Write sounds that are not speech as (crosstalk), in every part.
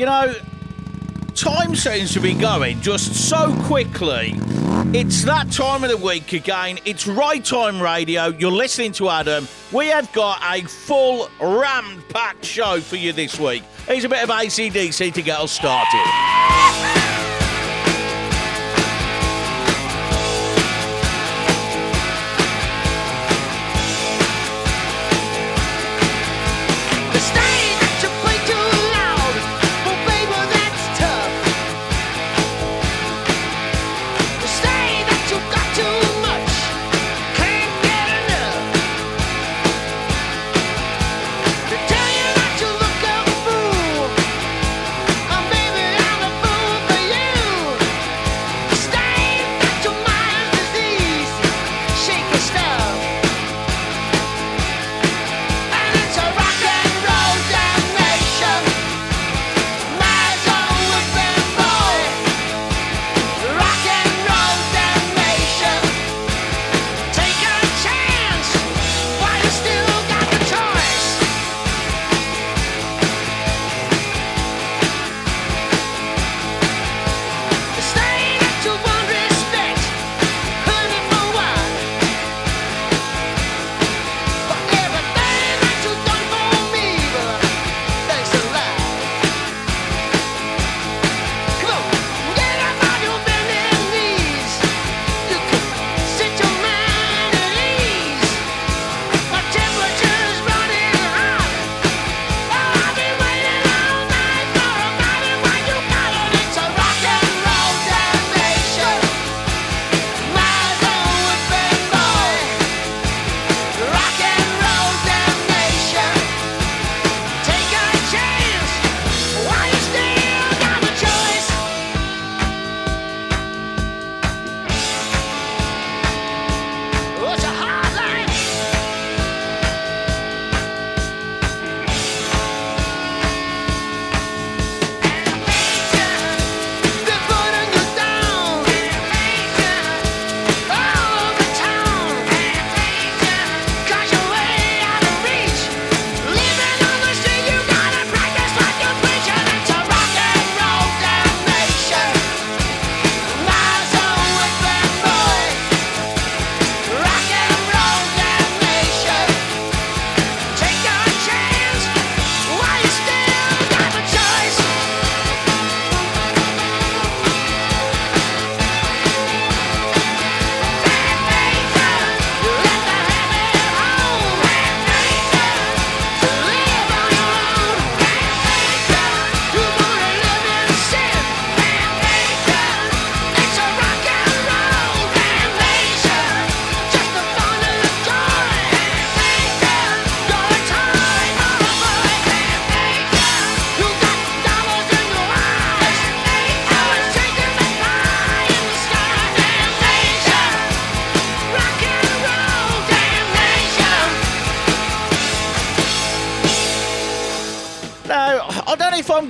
You know, time seems to be going just so quickly. It's that time of the week again. It's Ride Time Radio. You're listening to Adam. We have got a full rammed packed show for you this week. Here's a bit of ACDC to get us started.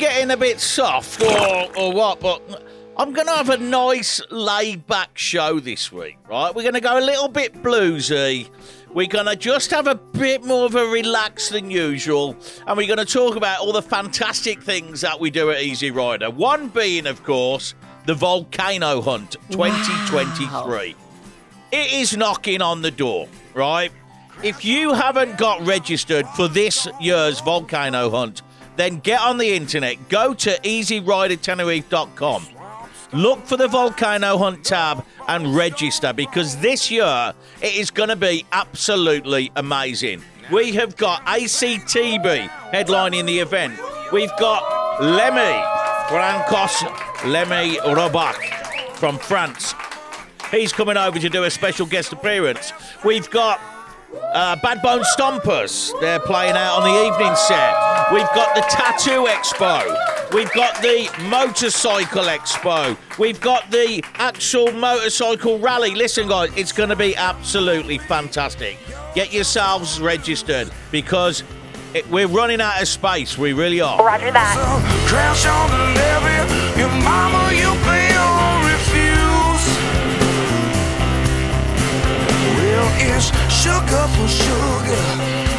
A bit soft or, or what, but I'm going to have a nice laid back show this week, right? We're going to go a little bit bluesy. We're going to just have a bit more of a relax than usual. And we're going to talk about all the fantastic things that we do at Easy Rider. One being, of course, the Volcano Hunt 2023. Wow. It is knocking on the door, right? If you haven't got registered for this year's Volcano Hunt, then get on the internet, go to easyridertenerife.com, look for the Volcano Hunt tab and register because this year it is going to be absolutely amazing. We have got ACTB headlining the event. We've got Lemmy, Francos Lemmy Robak from France. He's coming over to do a special guest appearance. We've got uh, Bad Bone Stompers, they're playing out on the evening set. We've got the Tattoo Expo. We've got the Motorcycle Expo. We've got the actual motorcycle rally. Listen, guys, it's going to be absolutely fantastic. Get yourselves registered because it, we're running out of space. We really are. Roger that. is sugar for sugar,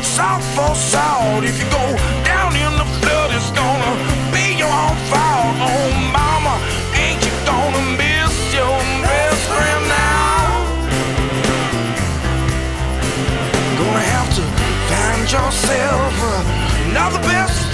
salt for salt. If you go down in the flood, it's gonna be your own fault. Oh, mama, ain't you gonna miss your best friend now? Gonna have to find yourself another best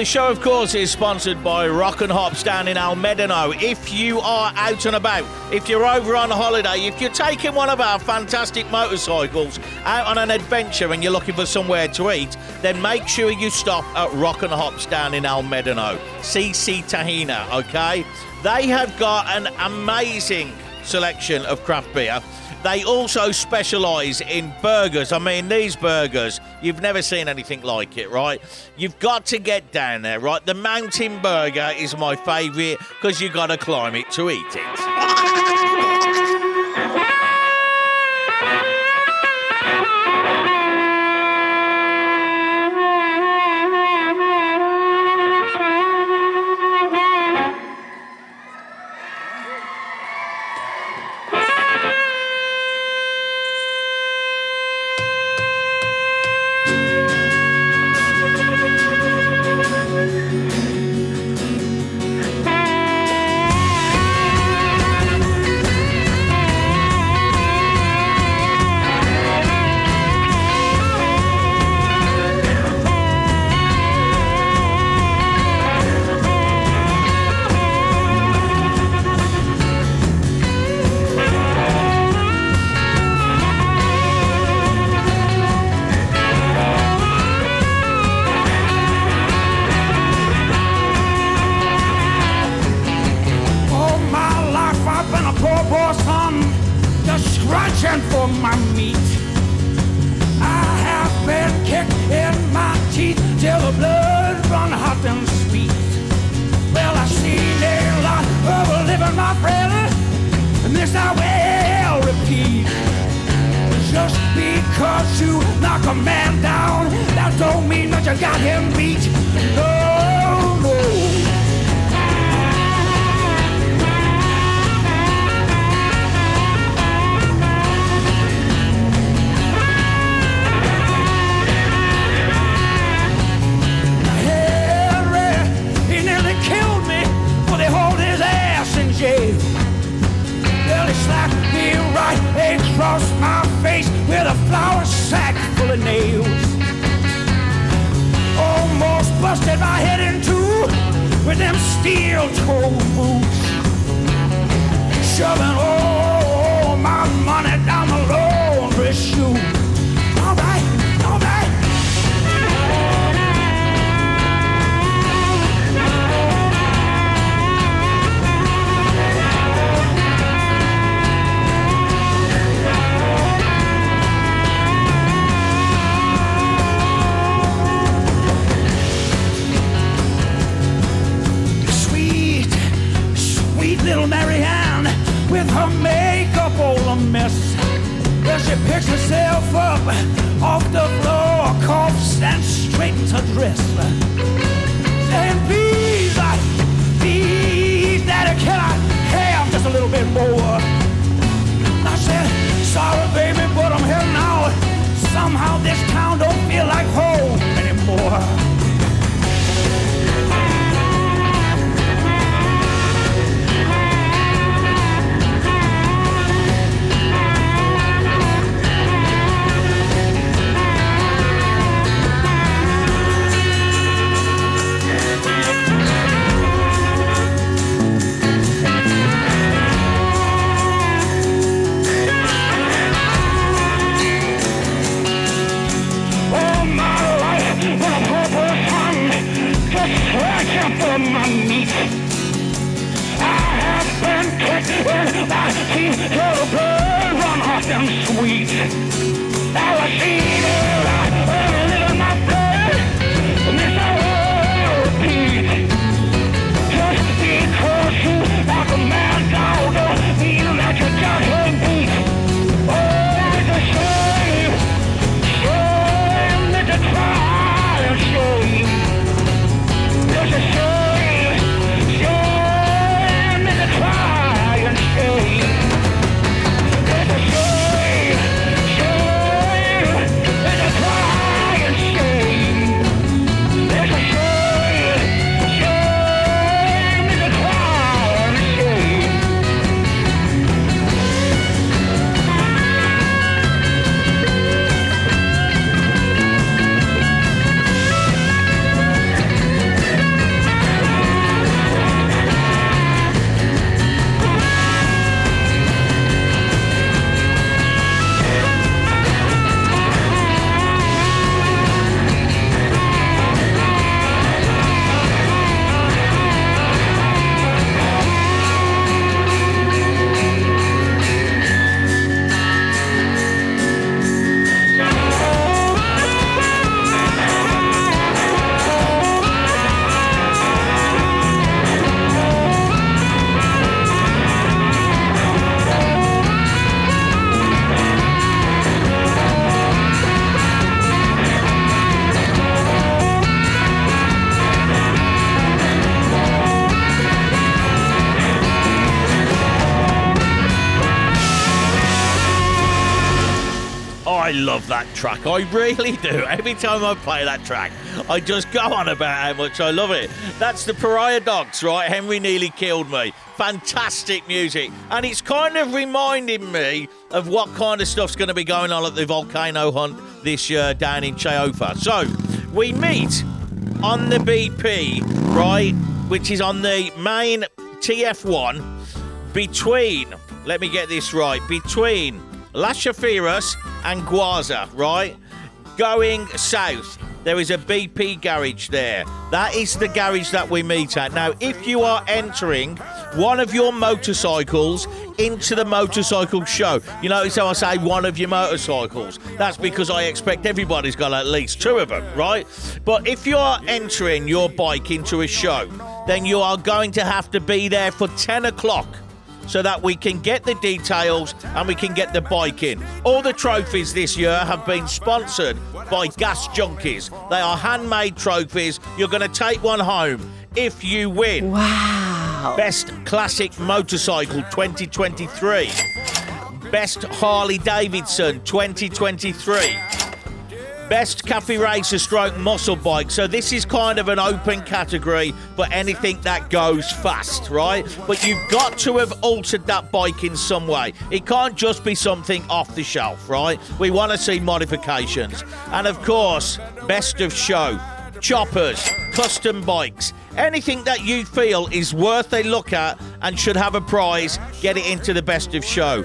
the show, of course, is sponsored by Rock and Hops down in El Médano. If you are out and about, if you're over on holiday, if you're taking one of our fantastic motorcycles out on an adventure and you're looking for somewhere to eat, then make sure you stop at Rock and Hops down in El Médano. CC Tahina, okay? They have got an amazing selection of craft beer. They also specialise in burgers. I mean, these burgers, you've never seen anything like it, right? You've got to get down there, right? The mountain burger is my favourite because you've got to climb it to eat it. (laughs) Son, just scratching for my meat. I have been kicked in my teeth till the blood run hot and sweet. Well, I seen a lot of living, my friend, and this I will repeat. Just because you knock a man down, that don't mean that you got him beat. Oh, no, no. across my face with a flour sack full of nails. Almost busted my head in two with them steel toe boots. Shoving all my money down. Her makeup all a mess. Well, she picks herself up off the floor, coughs and straightens her dress. That track. I really do. Every time I play that track, I just go on about how much I love it. That's the Pariah Dogs, right? Henry nearly killed me. Fantastic music. And it's kind of reminding me of what kind of stuff's going to be going on at the volcano hunt this year down in Chayofa. So, we meet on the BP, right? Which is on the main TF1 between, let me get this right, between Las Chafiras and Guaza, right? Going south, there is a BP garage there. That is the garage that we meet at. Now, if you are entering one of your motorcycles into the motorcycle show, you notice how I say one of your motorcycles? That's because I expect everybody's got at least two of them, right? But if you are entering your bike into a show, then you are going to have to be there for 10 o'clock so that we can get the details and we can get the bike in. All the trophies this year have been sponsored by Gas Junkies. They are handmade trophies. You're going to take one home if you win. Wow. Best Classic Motorcycle 2023. Best Harley Davidson 2023. Best Cafe Racer Stroke Muscle Bike. So this is kind of an open category for anything that goes fast, right? But you've got to have altered that bike in some way. It can't just be something off the shelf, right? We want to see modifications. And of course, best of show. Choppers, custom bikes, Anything that you feel is worth a look at and should have a prize, get it into the best of show.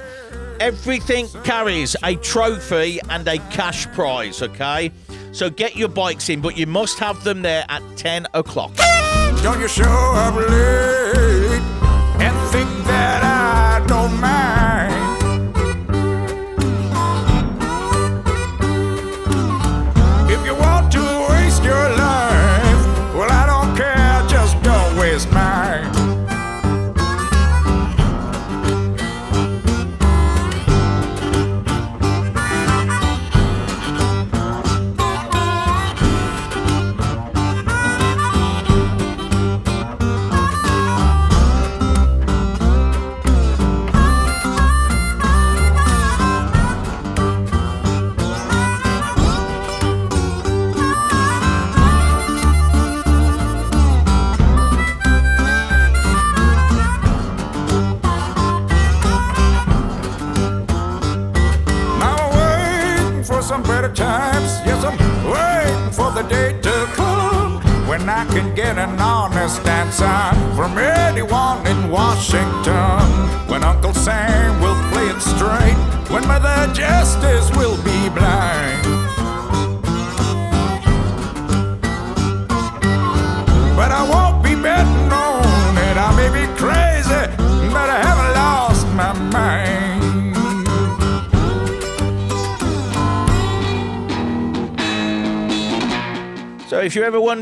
Everything carries a trophy and a cash prize, okay? So get your bikes in, but you must have them there at 10 o'clock. Don't you show up late and think that I don't mind?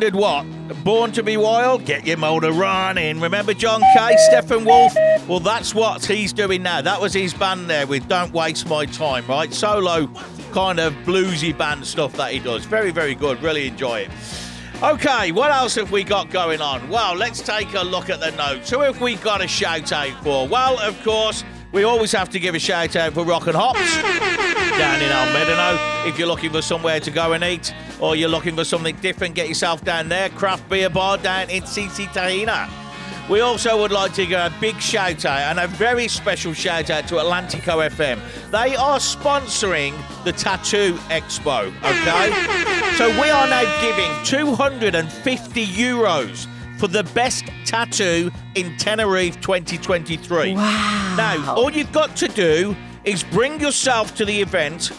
Wondered what, Born to be Wild, get your motor running. Remember John Kay, Steppenwolf? Well, that's what he's doing now. That was his band there with Don't Waste My Time, right? Solo kind of bluesy band stuff that he does. Very, very good. Really enjoy it. Okay, what else have we got going on? Well, let's take a look at the notes. Who have we got a shout out for? Well, of course, we always have to give a shout out for Rock and Hops down in El Médano. If you're looking for somewhere to go and eat, or you're looking for something different, get yourself down there. Craft beer bar down in CC Tahina. We also would like to give a big shout out and a very special shout out to Atlantico FM. They are sponsoring the Tattoo Expo, okay? So we are now giving 250 euros for the best tattoo in Tenerife 2023. Wow. Now, all you've got to do is bring yourself to the event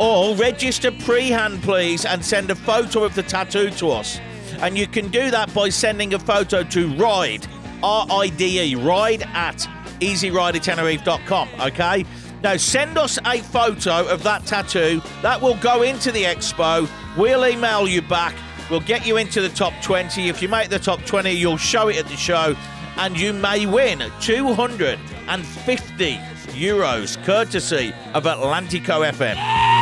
or register pre-hand, please, and send a photo of the tattoo to us. And you can do that by sending a photo to Ride, R-I-D-E, Ride at easyridertenerife.com, okay? Now, send us a photo of that tattoo. That will go into the expo. We'll email you back. We'll get you into the top 20. If you make the top 20, you'll show it at the show. And you may win 250 euros courtesy of Atlantico FM.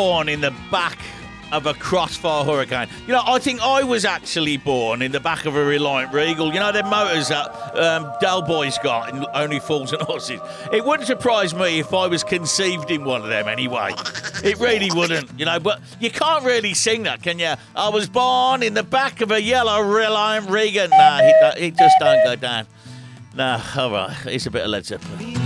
Born in the back of a Crossfire Hurricane. You know, I think I was actually born in the back of a Reliant Regal. You know, them motors that um, Del Boy's got in Only Fools and Horses. It wouldn't surprise me if I was conceived in one of them anyway. It really wouldn't, you know, but you can't really sing that, can you? I was born in the back of a yellow Reliant Regal. Nah, it, it just don't go down. Nah, all right, it's a bit of Led Zeppelin.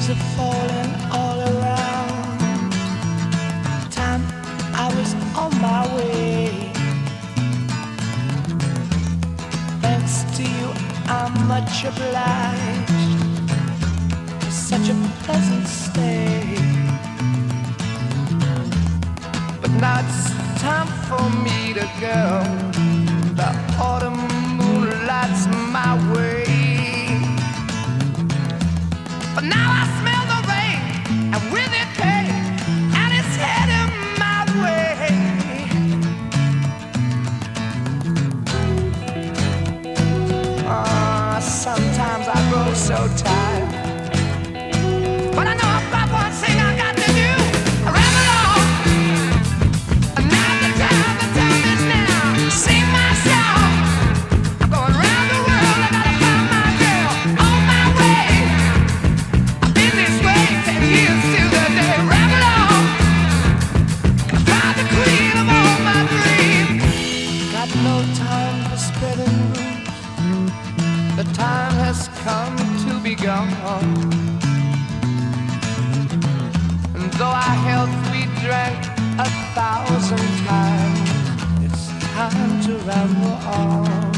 Much obliged. Such a pleasant stay. But now it's time for me to go. The autumn moonlight's my way. But now I smell so tired. But I know got one thing I got to do. Ramble on. And now the time, the time is now. Sing my song. I'm going round the world. I gotta find my girl on my way. I've been this way ten years to the day. Ramble on. Find the queen of all my dreams. Got no time for spreading rumors. The time has come to be gone. And though our health we drank a thousand times, it's time to ramble on.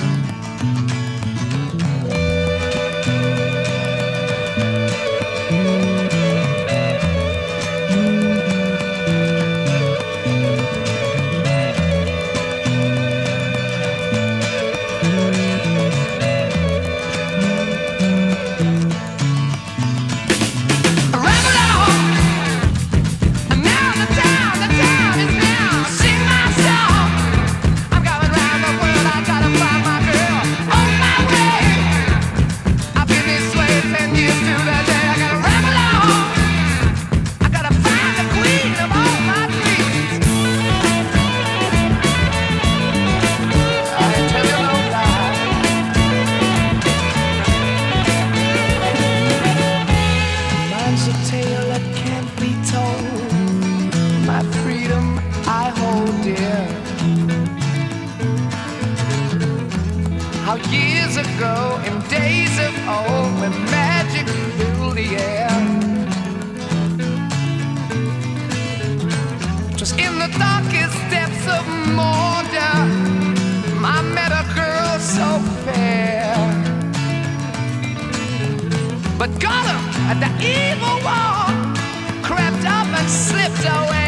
But Gollum, the evil one, crept up and slipped away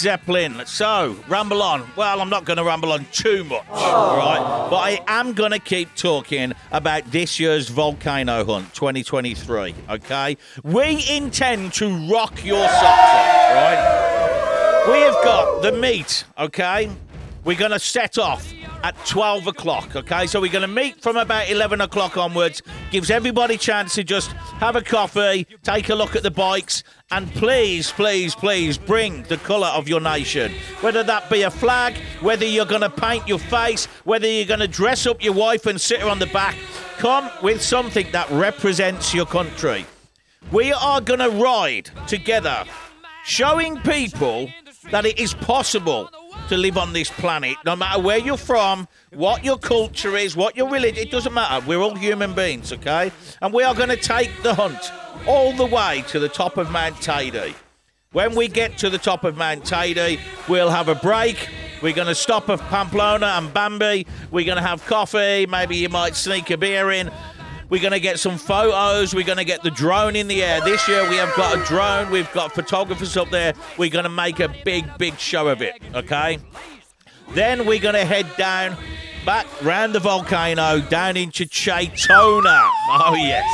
Zeppelin. So, ramble on. Well, I'm not going to ramble on too much, right? But I am going to keep talking about this year's Volcano Hunt 2023, okay? We intend to rock your socks off, right? We have got the meet, okay? We're going to set off at 12 o'clock, okay? So we're going to meet from about 11 o'clock onwards. Gives everybody a chance to just have a coffee, take a look at the bikes, and please, please, please bring the colour of your nation. Whether that be a flag, whether you're going to paint your face, whether you're going to dress up your wife and sit her on the back, come with something that represents your country. We are going to ride together, showing people that it is possible to live on this planet, no matter where you're from, what your culture is, what your religion, it doesn't matter. We're all human beings, okay? And we are going to take the hunt all the way to the top of Mount Teide. When we get to the top of Mount Teide, we'll have a break. We're going to stop at Pamplona and Bambi. We're going to have coffee. Maybe you might sneak a beer in. We're going to get some photos. We're going to get the drone in the air. This year we have got a drone. We've got photographers up there. We're going to make a big, big show of it. Okay. Then we're going to head down, back round the volcano, down into Chaytona. Oh, yes.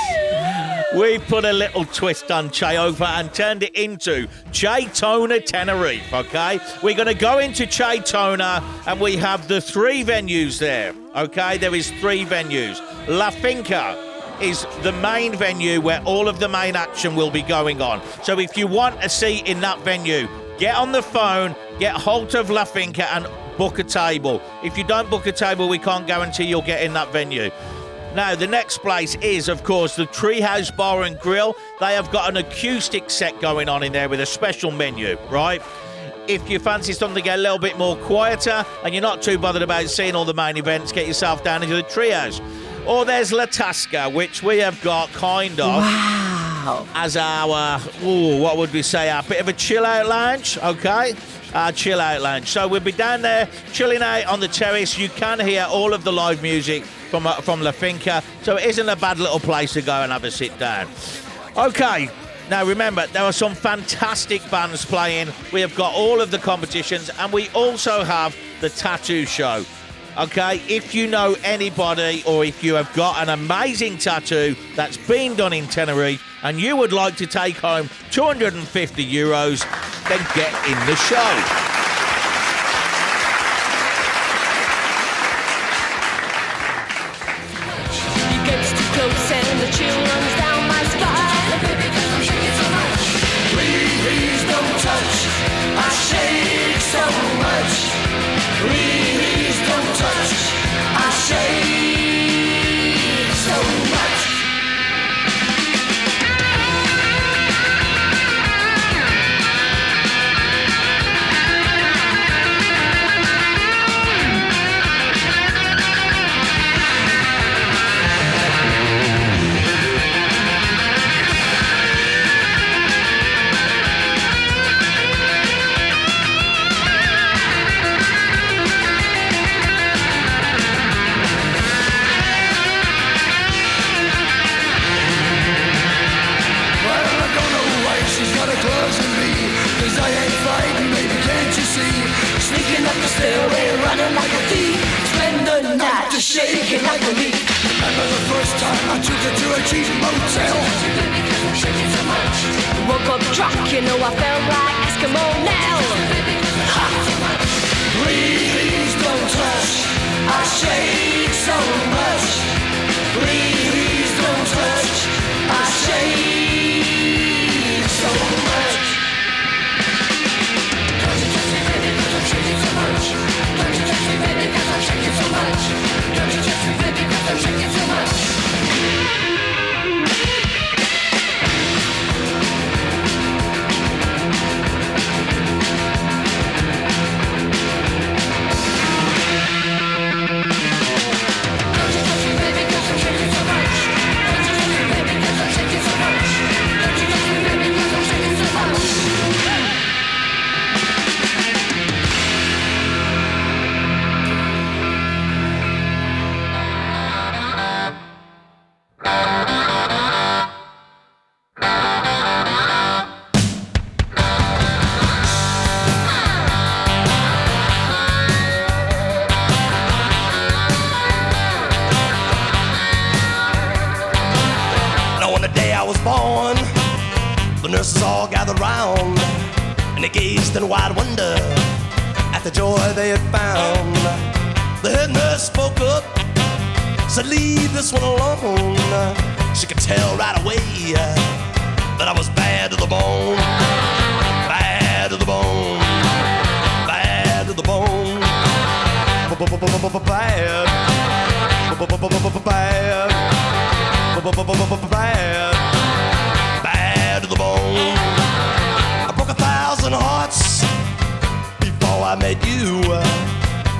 We put a little twist on Chayofa and turned it into Chaytona Tenerife, okay? We're going to go into Chaytona and we have the three venues there, okay? There is three venues. La Finca is the main venue where all of the main action will be going on. So if you want a seat in that venue, get on the phone, get hold of La Finca and book a table. If you don't book a table, we can't guarantee you'll get in that venue. Now, the next place is, of course, the Treehouse Bar and Grill. They have got an acoustic set going on in there with a special menu, right? If you fancy something to get a little bit more quieter and you're not too bothered about seeing all the main events, get yourself down into the Treehouse. Or there's La Tasca, which we have got kind of Wow. as our, ooh, what would we say, our bit of a chill out lounge, okay? Our chill out lounge. So we'll be down there chilling out on the terrace. You can hear all of the live music from uh, from La Finca, so it isn't a bad little place to go and have a sit down. Okay. Now remember, there are some fantastic bands playing. We have got all of the competitions, and we also have the tattoo show. Okay, if you know anybody or if you have got an amazing tattoo that's been done in Tenerife and you would like to take home 250 euros, then get in the show. Stairway, running like a thief. Spend the night just shaking like a leaf. Remember the first time I took her to a cheap motel? Woke up drunk, you know I felt like Eskimo now. Please don't touch. I shake so much. I'm shaking so much. Nurse up, said, "Leave this one alone." She could tell right away that I was bad to the bone, bad to the bone, bad to the bone, bad, bad, bad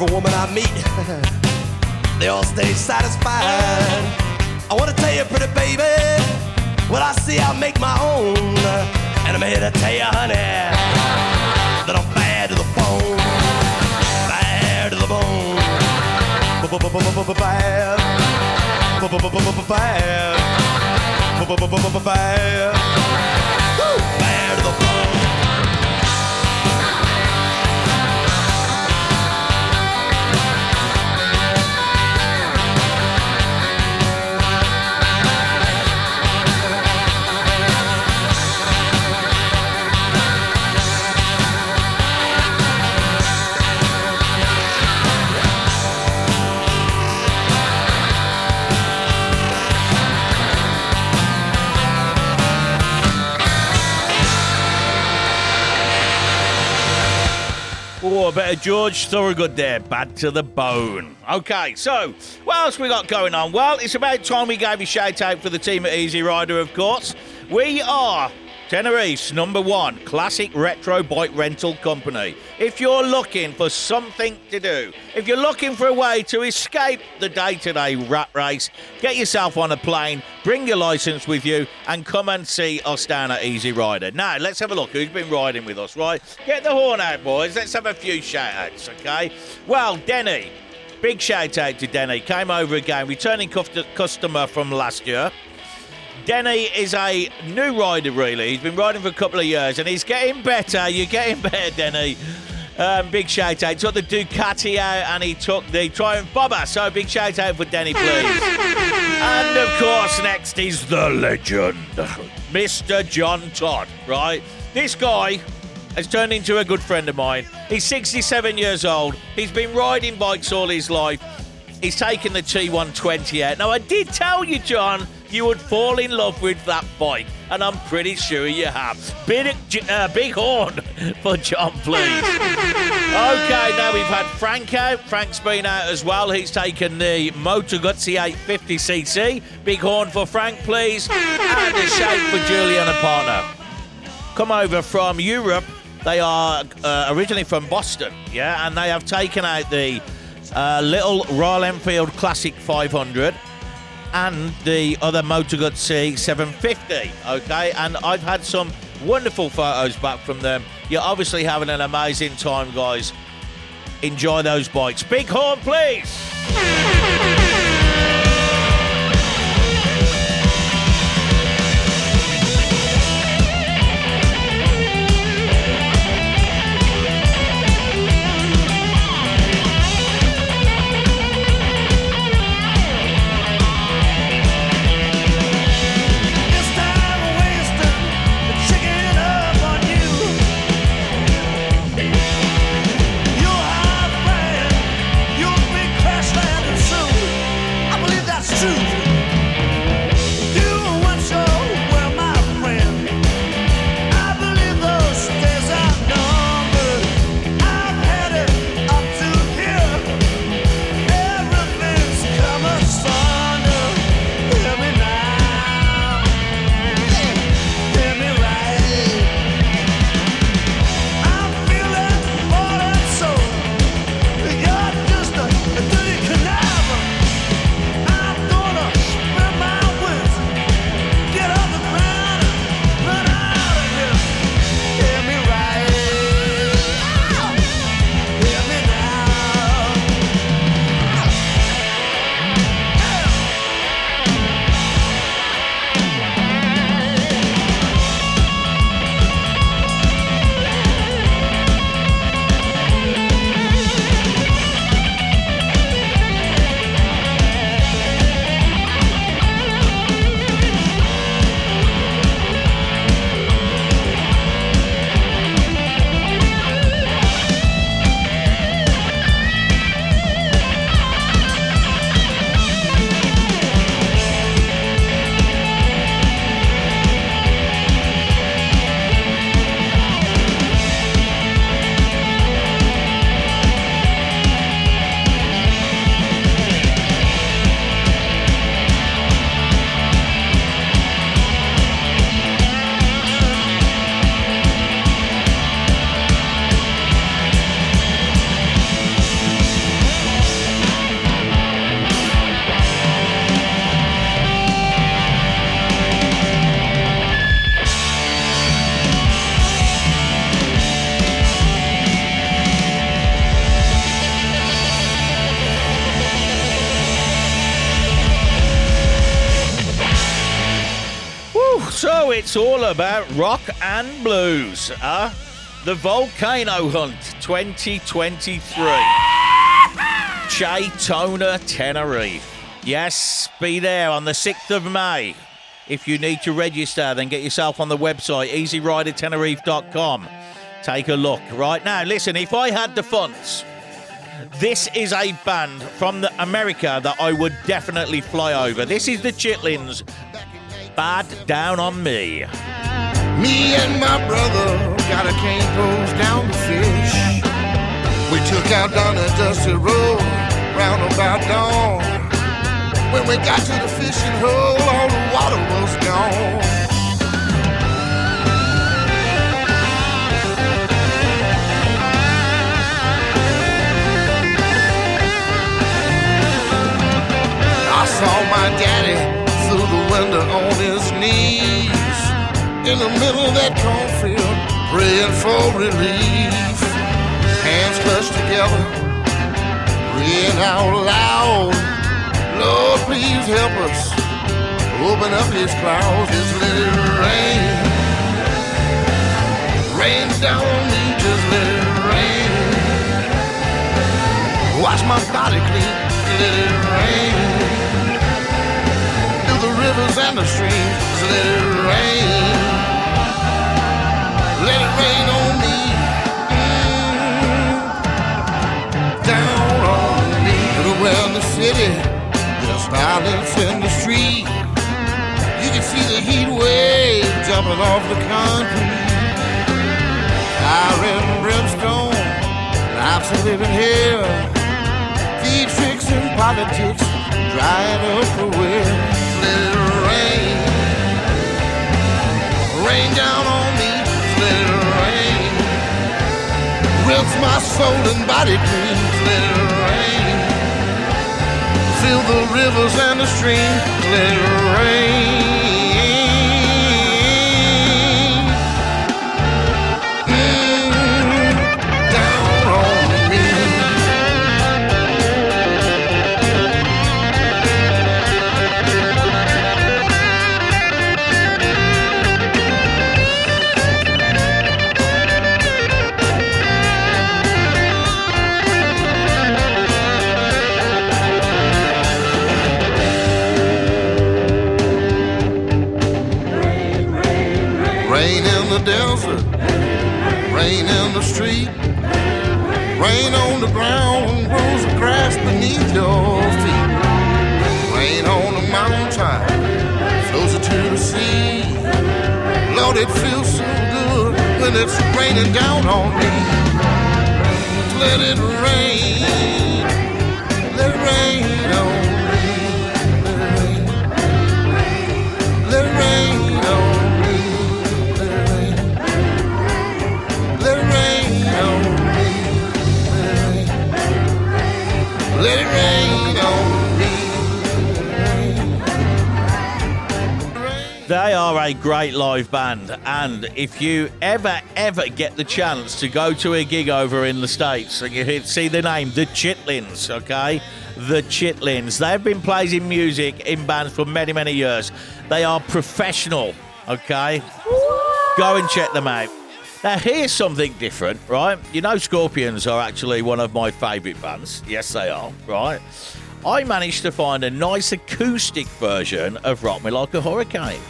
Every woman I meet, they all stay satisfied. I wanna tell you, pretty baby, what I see I make my own. And I'm here to tell you, honey, that I'm bad to the bone. Bad to the bone. Bad. Bad. Bad. Oh, a bit of George Thorogood there, bad to the bone. Okay, so what else we got going on? Well, it's about time we gave a shout out for the team at Easy Rider, of course. We are Tenerife's number one classic retro bike rental company. If you're looking for something to do, if you're looking for a way to escape the day to day rat race, get yourself on a plane, bring your license with you, and come and see us down at Easy Rider. Now, let's have a look who's been riding with us, right? Get the horn out, boys. Let's have a few shout outs, okay? Well, Denny. Big shout out to Denny. Came over again, returning customer from last year. Denny is a new rider, really. He's been riding for a couple of years and he's getting better. You're getting (laughs) better, Denny. Um, big shout out. He took the Ducati out and he took the Triumph Bobber. So big shout out for Denny, please. and of course, next is the legend, Mr. John Todd, right? This guy has turned into a good friend of mine. He's 67 years old. He's been riding bikes all his life. He's taken the T120 out. Now, I did tell you, John, you would fall in love with that bike, and I'm pretty sure you have. Big, uh, big horn (laughs) for John, please. Okay, now we've had Frank out. Frank's been out as well. He's taken the Moto Guzzi 850cc. Big horn for Frank, please. And a shake for Julian and partner. Come over from Europe. They are uh, originally from Boston, yeah, and they have taken out the uh, little Royal Enfield Classic 500 and the other Moto Guzzi 750, okay? And I've had some wonderful photos back from them. You're obviously having an amazing time, guys. Enjoy those bikes. Big horn, please. Rock and blues, huh? The Volcano Hunt 2023. Chaytona, Tenerife. Yes, be there on the 6th of May. If you need to register, then get yourself on the website, easyridertenerife.com. Take a look. Right now, listen, if I had the funds, this is a band from America that I would definitely fly over. This is the Chitlins. Bad down on me. Me and my brother got a cane post down the fish. We took out down a dusty road round about dawn. When we got to the fishing hole, all the water was relief. Hands clutched together, praying out loud. Lord, please help us. Open up His clouds, just let it rain. Rain down on me, just let it rain. Wash my body clean, let it rain. To the rivers and the streams, just let it rain. Let it rain on the city, there's violence in the street. You can see the heat wave jumping off the concrete. Fire and brimstone, life's a living hell. Feed tricks and politics, drying up the well. Let it rain, rain down on me. Let it rain, rinse my soul and body clean. Let it rain, fill the rivers and the streams. Let it rain. If you ever, ever get the chance to go to a gig over in the States and you see the name, the Chitlins, okay? The Chitlins. They've been playing music in bands for many, many years. They are professional, okay? Go and check them out. Now, here's something different, right? You know, Scorpions are actually one of my favourite bands. Yes, they are, right? I managed to find a nice acoustic version of Rock Me Like a Hurricane.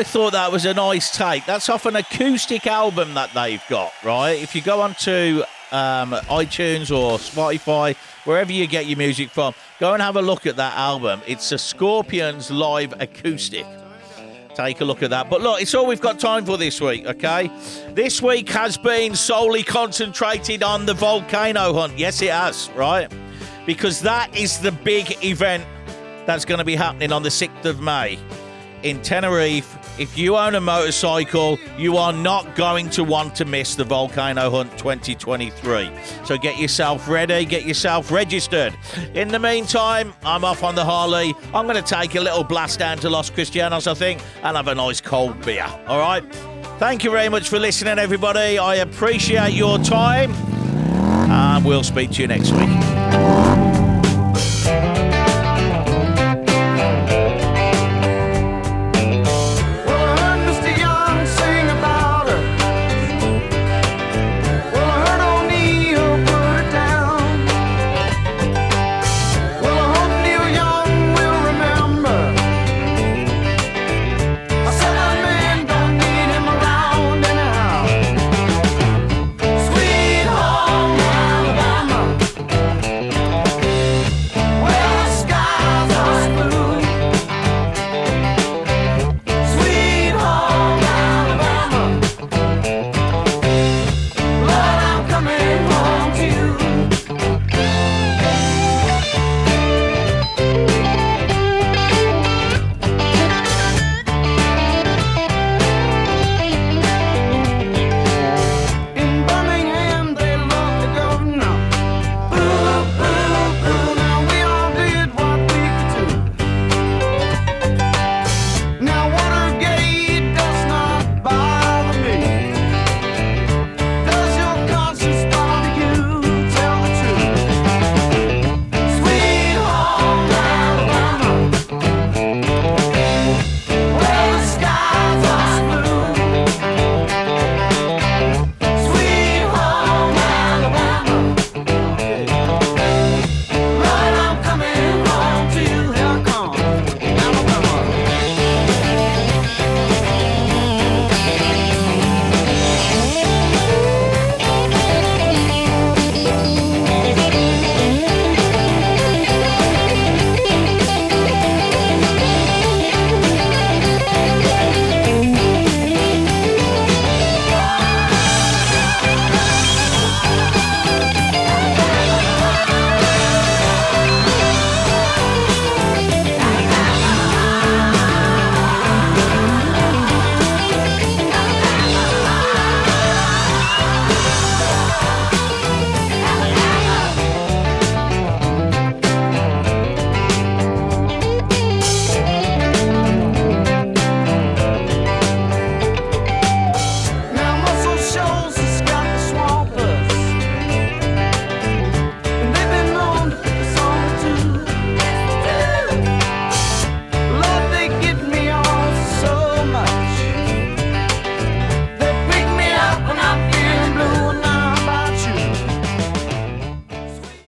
I thought that was a nice take. That's off an acoustic album that they've got, right? If you go onto um, iTunes or Spotify, wherever you get your music from, go and have a look at that album. It's a Scorpions live acoustic. Take a look at that. But look, it's all we've got time for this week, okay? This week has been solely concentrated on the volcano hunt. Yes, it has, right? Because that is the big event that's going to be happening on the 6th of May in Tenerife. If you own a motorcycle, you are not going to want to miss the Volcano Hunt 2023. So get yourself ready, get yourself registered. In the meantime, I'm off on the Harley. I'm going to take a little blast down to Los Cristianos, I think, and have a nice cold beer. All right? Thank you very much for listening, everybody. I appreciate your time, and we'll speak to you next week.